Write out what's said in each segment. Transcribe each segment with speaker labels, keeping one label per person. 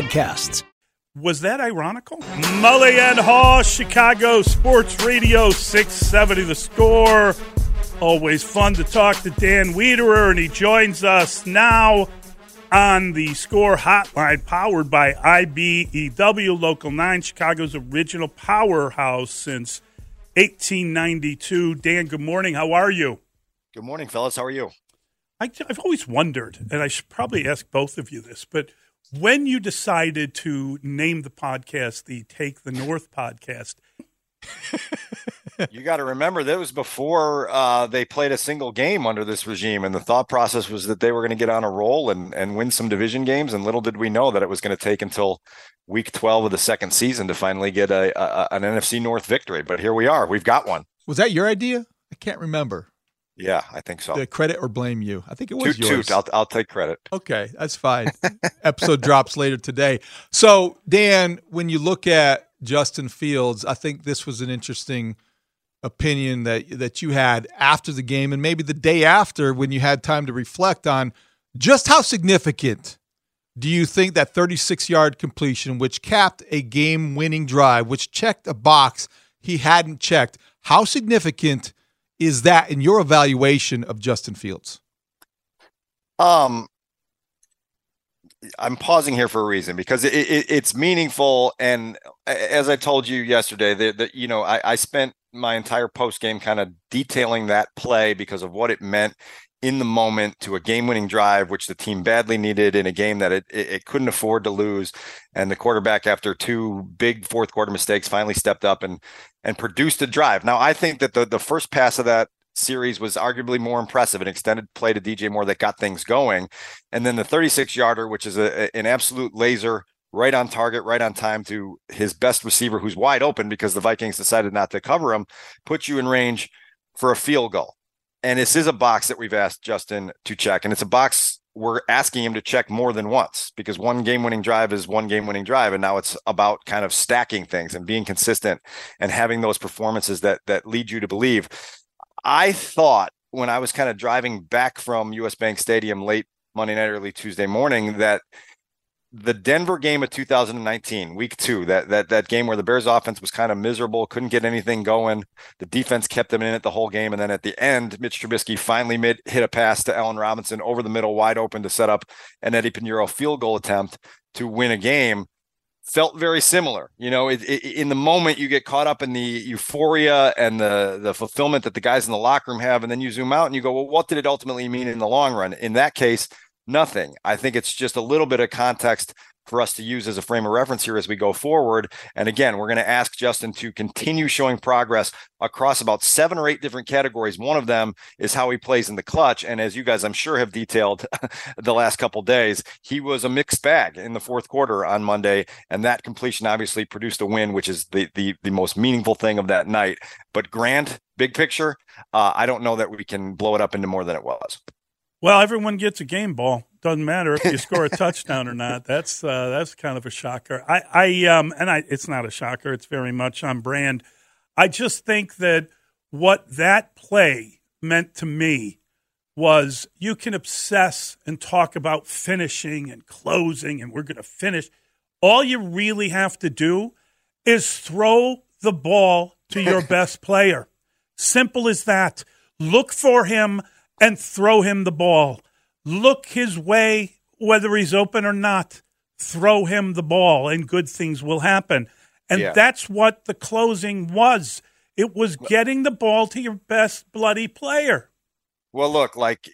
Speaker 1: podcasts.
Speaker 2: Was that ironical? Mully and Haugh, Chicago Sports Radio 670 The Score. Always fun to talk to Dan Wiederer, and he joins us now on the Score Hotline, powered by IBEW Local 9, Chicago's original powerhouse since 1892. Dan, good morning. How are you?
Speaker 3: Good morning, fellas. How are you?
Speaker 2: I, have always wondered, and I should probably ask both of you this, but when you decided to name the podcast the Take the North podcast,
Speaker 3: you got to remember that was before uh, they played a single game under this regime, and the thought process was that they were going to get on a roll and and win some division games. And little did we know that it was going to take until week twelve of the second season to finally get a, a an NFC North victory. But here we are. We've got one.
Speaker 4: Was that your idea? I can't remember.
Speaker 3: Yeah, I think so.
Speaker 4: The credit or blame you? I think it was
Speaker 3: toot,
Speaker 4: yours.
Speaker 3: Toot. I'll, I'll take credit.
Speaker 4: Okay, that's fine. Episode drops later today. So, Dan, when you look at Justin Fields, I think this was an interesting opinion that that you had after the game, and maybe the day after when you had time to reflect on just how significant do you think that 36 yard completion, which capped a game winning drive, which checked a box he hadn't checked, how significant? Is that in your evaluation of Justin Fields?
Speaker 3: Um, I'm pausing here for a reason because it, it, it's meaningful, and as I told you yesterday, that you know I, I spent my entire post game kind of detailing that play because of what it meant in the moment to a game-winning drive, which the team badly needed in a game that it, it, it couldn't afford to lose. And the quarterback, after two big fourth quarter mistakes, finally stepped up and and produced a drive. Now, I think that the the first pass of that series was arguably more impressive, an extended play to DJ Moore that got things going, and then the 36 yarder, which is a, an absolute laser. Right on target, right on time to his best receiver who's wide open because the Vikings decided not to cover him, puts you in range for a field goal. And this is a box that we've asked Justin to check. And it's a box we're asking him to check more than once because one game winning drive is one game winning drive. And now it's about kind of stacking things and being consistent and having those performances that that lead you to believe. I thought when I was kind of driving back from US Bank Stadium late Monday night, early Tuesday morning, that the Denver game of 2019, week two, that that that game where the Bears offense was kind of miserable, couldn't get anything going. The defense kept them in it the whole game, and then at the end, Mitch Trubisky finally made, hit a pass to Allen Robinson over the middle, wide open to set up an Eddy Piñeiro field goal attempt to win a game. Felt very similar, you know. It, it, in the moment, you get caught up in the euphoria and the the fulfillment that the guys in the locker room have, and then you zoom out and you go, "Well, what did it ultimately mean in the long run?" In that case, nothing. I think it's just a little bit of context for us to use as a frame of reference here as we go forward. And again, we're going to ask Justin to continue showing progress across about seven or eight different categories. One of them is how he plays in the clutch. And as you guys, I'm sure, have detailed the last couple days, he was a mixed bag in the fourth quarter on Monday. And that completion obviously produced a win, which is the the, the most meaningful thing of that night. But grand, big picture, uh, I don't know that we can blow it up into more than it was.
Speaker 2: Well, everyone gets a game ball. Doesn't matter if you score a touchdown or not. That's uh, that's kind of a shocker. I, I um, and I, it's not a shocker. It's very much on brand. I just think that what that play meant to me was you can obsess and talk about finishing and closing, and we're going to finish. All you really have to do is throw the ball to your best player. Simple as that. Look for him and throw him the ball. Look his way, whether he's open or not. Throw him the ball, and good things will happen. And yeah. that's what the closing was. It was getting the ball to your best bloody player.
Speaker 3: Well, look, like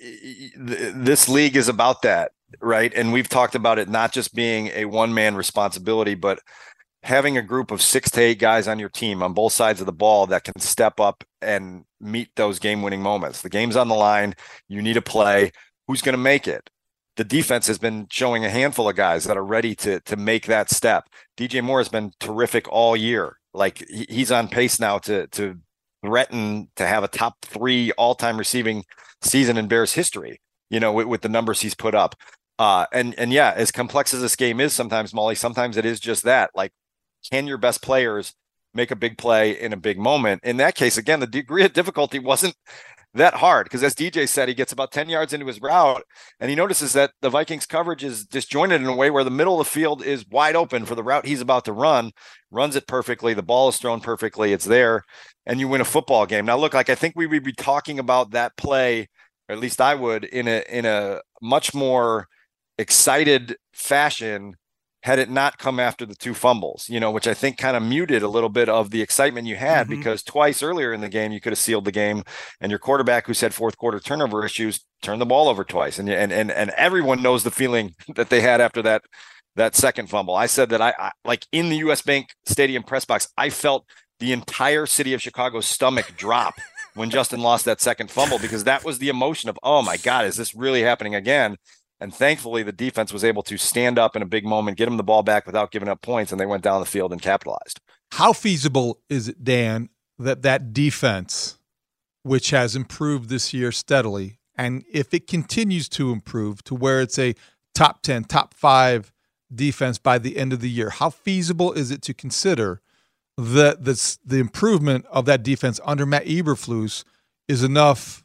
Speaker 3: this league is about that, right? And we've talked about it not just being a one man responsibility, but having a group of six to eight guys on your team on both sides of the ball that can step up and meet those game winning moments. The game's on the line. You need a play. Who's going to make it? the defense has been showing a handful of guys that are ready to to make that step. DJ Moore has been terrific all year. Like he's on pace now to to threaten to have a top three all time receiving season in Bears history. You know, with, with the numbers he's put up. Uh, and and yeah, as complex as this game is, sometimes Mully, sometimes it is just that. Like, can your best players make a big play in a big moment? In that case, again, the degree of difficulty wasn't that hard because as DJ said, he gets about 10 yards into his route and he notices that the Vikings coverage is disjointed in a way where the middle of the field is wide open for the route he's about to run, runs it perfectly, the ball is thrown perfectly, it's there, and you win a football game. Now look, like I think we would be talking about that play, or at least I would, in a in a much more excited fashion had it not come after the two fumbles, you know, which I think kind of muted a little bit of the excitement you had mm-hmm. because twice earlier in the game you could have sealed the game, and your quarterback who said fourth quarter turnover issues turned the ball over twice, and and and and everyone knows the feeling that they had after that that second fumble. I said that I, I like in the U.S. Bank Stadium press box, I felt the entire city of Chicago's stomach drop. when Justin lost that second fumble because that was the emotion of, oh my God, is this really happening again? And thankfully, the defense was able to stand up in a big moment, get them the ball back without giving up points, and they went down the field and capitalized.
Speaker 4: How feasible is it, Dan, that that defense, which has improved this year steadily, and if it continues to improve to where it's a top 10, top five defense by the end of the year, how feasible is it to consider that the, the improvement of that defense under Matt Eberflus is enough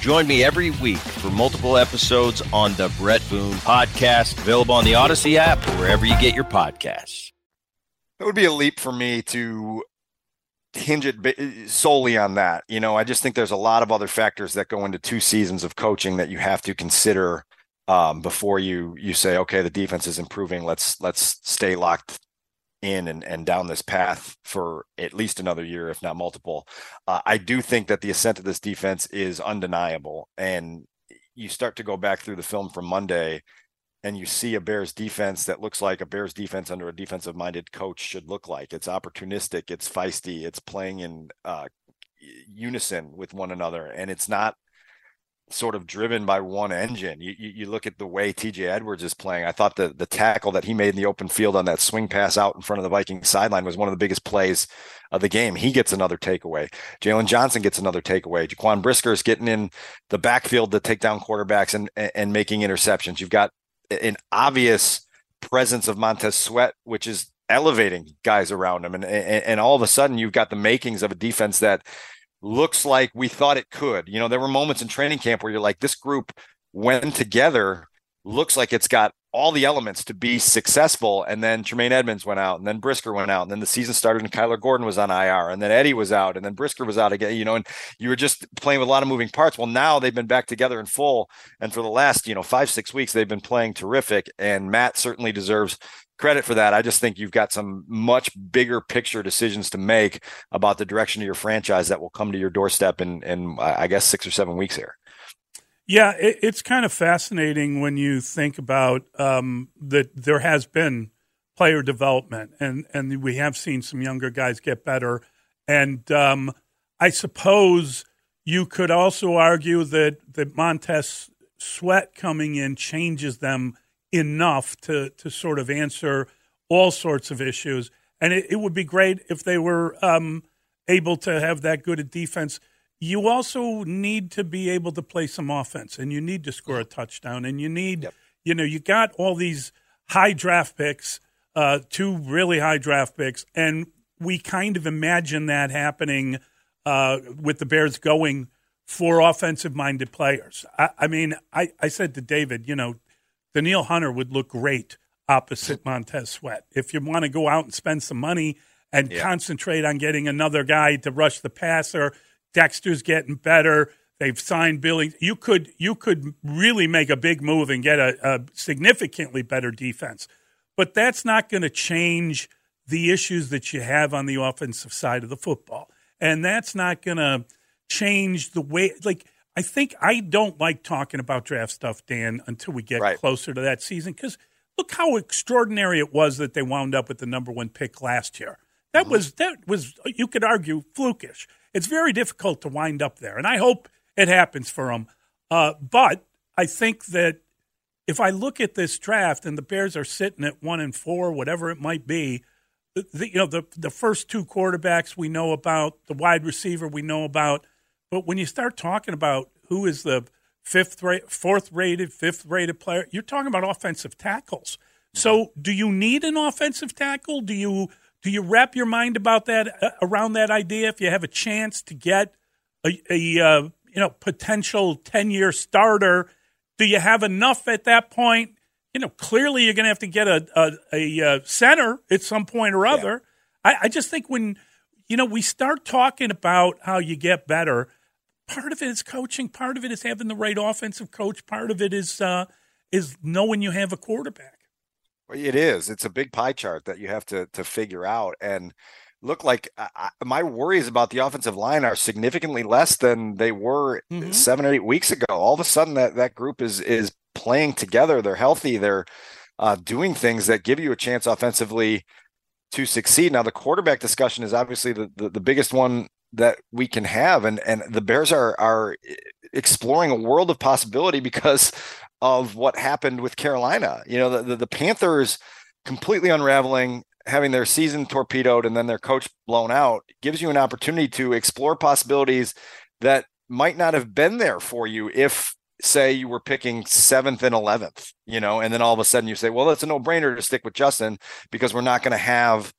Speaker 5: Join me every week for multiple episodes on the Bret Boone podcast, available on the Odyssey app or wherever you get your podcasts.
Speaker 3: It would be a leap for me to hinge it solely on that. You know, I just think there's a lot of other factors that go into two seasons of coaching that you have to consider um, before you you say, okay, the defense is improving. Let's let's stay locked in and, and down this path for at least another year, if not multiple. Uh, I do think that the ascent of this defense is undeniable. And you start to go back through the film from Monday and you see a Bears defense that looks like a Bears defense under a defensive minded coach should look like. It's opportunistic, it's feisty, it's playing in uh, unison with one another. And it's not sort of driven by one engine. You, you, you look at the way TJ Edwards is playing. I thought the the tackle that he made in the open field on that swing pass out in front of the Viking sideline was one of the biggest plays of the game. He gets another takeaway. Jaylon Johnson gets another takeaway. Jaquan Brisker is getting in the backfield to take down quarterbacks and and making interceptions. You've got an obvious presence of Montez Sweat, which is elevating guys around him, and, and and all of a sudden you've got the makings of a defense that looks like we thought it could. You know, there were moments in training camp where you're like, this group went together, looks like it's got all the elements to be successful. And then Tremaine Edmunds went out, and then Brisker went out, and then the season started, and Kyler Gordon was on IR, and then Eddie was out, and then Brisker was out again. You know, and you were just playing with a lot of moving parts. Well, now they've been back together in full, and for the last you know five six weeks they've been playing terrific. And Matt certainly deserves credit for that. I just think you've got some much bigger picture decisions to make about the direction of your franchise that will come to your doorstep in, in I guess, six or seven weeks here.
Speaker 2: Yeah, it, it's kind of fascinating when you think about um, that there has been player development, and, and we have seen some younger guys get better. And um, I suppose you could also argue that, that Montez Sweat coming in changes them – enough to to sort of answer all sorts of issues. And it, it would be great if they were um, able to have that good a defense. You also need to be able to play some offense, and you need to score a touchdown, and you need, yep. you know, you got all these high draft picks, uh, two really high draft picks, and we kind of imagine that happening uh, with the Bears going for offensive minded players. I, I mean, I, I said to David, you know, Danielle Hunter would look great opposite Montez Sweat. If you want to go out and spend some money and yeah. concentrate on getting another guy to rush the passer, Dexter's getting better. They've signed Billy. You could you could really make a big move and get a, a significantly better defense. but that's not going to change the issues that you have on the offensive side of the football. And that's not going to change the way, like, I think I don't like talking about draft stuff, Dan, until we get
Speaker 3: Right.
Speaker 2: closer to that season. Because look how extraordinary it was that they wound up with the number one pick last year. That mm-hmm. was that was you could argue flukish. It's very difficult to wind up there, and I hope it happens for them. Uh, but I think that if I look at this draft and the Bears are sitting at one and four, whatever it might be, the, you know the the first two quarterbacks we know about, the wide receiver we know about, but when you start talking about who is the fifth rate, fourth rated, fifth rated player, you're talking about offensive tackles. So, do you need an offensive tackle? Do you do you wrap your mind about that uh, around that idea? If you have a chance to get a, a uh, you know potential ten year starter, do you have enough at that point? You know, clearly you're going to have to get a a, a, uh center at some point or other. I, I just think when you know we start talking about how you get better, part of it is coaching, part of it is having the right offensive coach, part of it is uh, is knowing you have a quarterback.
Speaker 3: It is. It's a big pie chart that you have to to figure out and look like I, my worries about the offensive line are significantly less than they were
Speaker 2: Mhm.
Speaker 3: seven or eight weeks ago. All of a sudden, that that group is is playing together. They're healthy. They're uh, doing things that give you a chance offensively to succeed. Now, the quarterback discussion is obviously the the, the biggest one that we can have, and and the Bears are are exploring a world of possibility because of what happened with Carolina. You know, the, the, the Panthers completely unraveling, having their season torpedoed and then their coach blown out gives you an opportunity to explore possibilities that might not have been there for you if say you were picking seventh and 11th, you know, and then all of a sudden you say, well, it's a no brainer to stick with Justin because we're not going to have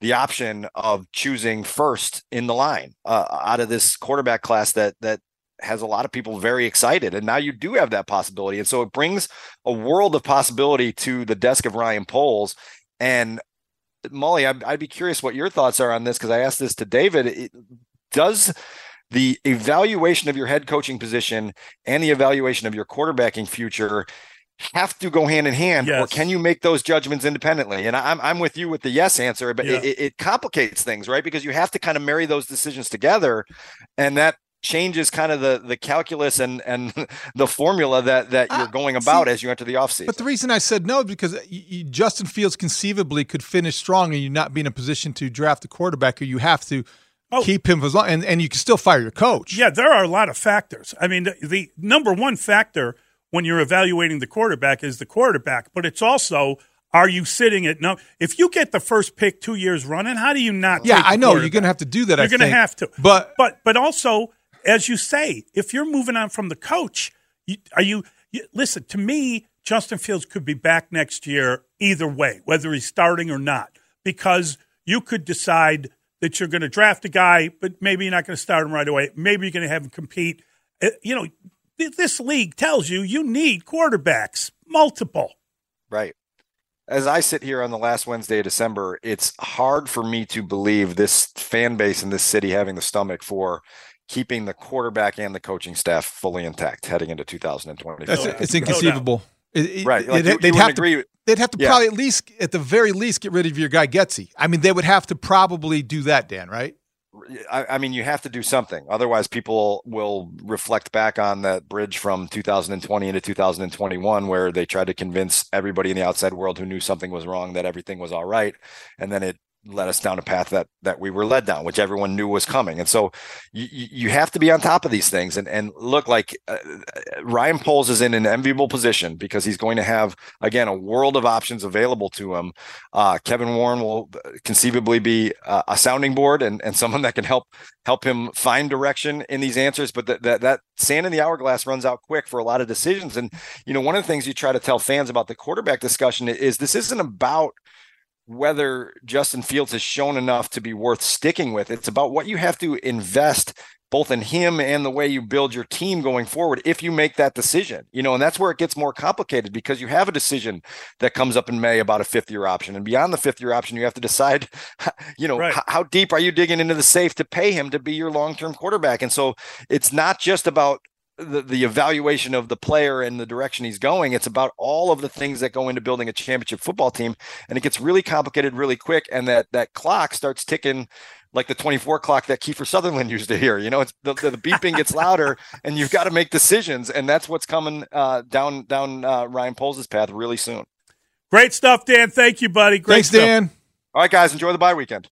Speaker 3: the option of choosing first in the line uh, out of this quarterback class that, that has a lot of people very excited. And now you do have that possibility. And so it brings a world of possibility to the desk of Ryan Poles. And Mully, I'd, I'd be curious what your thoughts are on this because I asked this to David. It, does the evaluation of your head coaching position and the evaluation of your quarterbacking future have to go hand in hand, or can you make those judgments independently? And I'm I'm with you with the yes answer, but
Speaker 2: Yeah.
Speaker 3: it, it complicates things, right? Because you have to kind of marry those decisions together, and that changes kind of the the calculus and and the formula that that you're
Speaker 4: Ah,
Speaker 3: going about
Speaker 4: see,
Speaker 3: as you enter the offseason.
Speaker 4: But the reason I said no is because you, you, Justin Fields conceivably could finish strong and you not be in a position to draft a quarterback, or you have to
Speaker 2: Oh.
Speaker 4: keep him for as long, and, and you can still fire your coach.
Speaker 2: Yeah, there are a lot of factors. I mean, the, the number one factor when you're evaluating the quarterback is the quarterback, but it's also are you sitting at no? If you get the first pick two years running, how do you not?
Speaker 4: Yeah,
Speaker 2: take
Speaker 4: I know you're going to have to do that.
Speaker 2: You're going to have to.
Speaker 4: But
Speaker 2: but but also, as you say, if you're moving on from the coach, you, are you, you? Listen to me. Justin Fields could be back next year either way, whether he's starting or not, because you could decide that you're going to draft a guy, but maybe you're not going to start him right away. Maybe you're going to have him compete. Uh, You know, this league tells you you need quarterbacks, multiple.
Speaker 3: Right. As I sit here on the last Wednesday of December, it's hard for me to believe this fan base in this city having the stomach for keeping the quarterback and the coaching staff fully intact heading into 2020.
Speaker 4: that's
Speaker 2: No doubt.
Speaker 4: it's
Speaker 2: No
Speaker 4: inconceivable. It- it-
Speaker 3: right. Like
Speaker 4: they'd,
Speaker 3: you,
Speaker 4: they'd
Speaker 3: you
Speaker 4: have to
Speaker 3: agree.
Speaker 4: they'd have to
Speaker 3: Yeah.
Speaker 4: probably at least at the very least get rid of your guy Getsy. I mean, they would have to probably do that, Dan. Right?
Speaker 3: I, I mean, you have to do something. Otherwise, people will reflect back on that bridge from 2020 into 2021, where they tried to convince everybody in the outside world who knew something was wrong that everything was all right, and then it led us down a path that that we were led down, which everyone knew was coming. And so, you you have to be on top of these things. And and look, like uh, Ryan Poles is in an enviable position because he's going to have again a world of options available to him. Uh, Kevin Warren will conceivably be uh, a sounding board and, and someone that can help help him find direction in these answers. But that, that that sand in the hourglass runs out quick for a lot of decisions. And you know, one of the things you try to tell fans about the quarterback discussion is this isn't about whether Justin Fields has shown enough to be worth sticking with. It's about what you have to invest both in him and the way you build your team going forward if you make that decision. You know, and that's where it gets more complicated because you have a decision that comes up in May about a fifth year option. And beyond the fifth year option, you have to decide, you know,
Speaker 2: Right.
Speaker 3: h- how deep are you digging into the safe to pay him to be your long term quarterback? And so it's not just about the, the evaluation of the player and the direction he's going. It's about all of the things that go into building a championship football team. And it gets really complicated really quick. And that that clock starts ticking like the 24 clock that Kiefer Sutherland used to hear. You know, it's the, the beeping gets louder and you've got to make decisions. And that's what's coming uh, down down uh, Ryan Poles' path really soon.
Speaker 2: Great stuff, Dan. Thank you, buddy. Great
Speaker 4: Thanks,
Speaker 2: stuff.
Speaker 4: Dan.
Speaker 3: All right, guys, enjoy the bye weekend.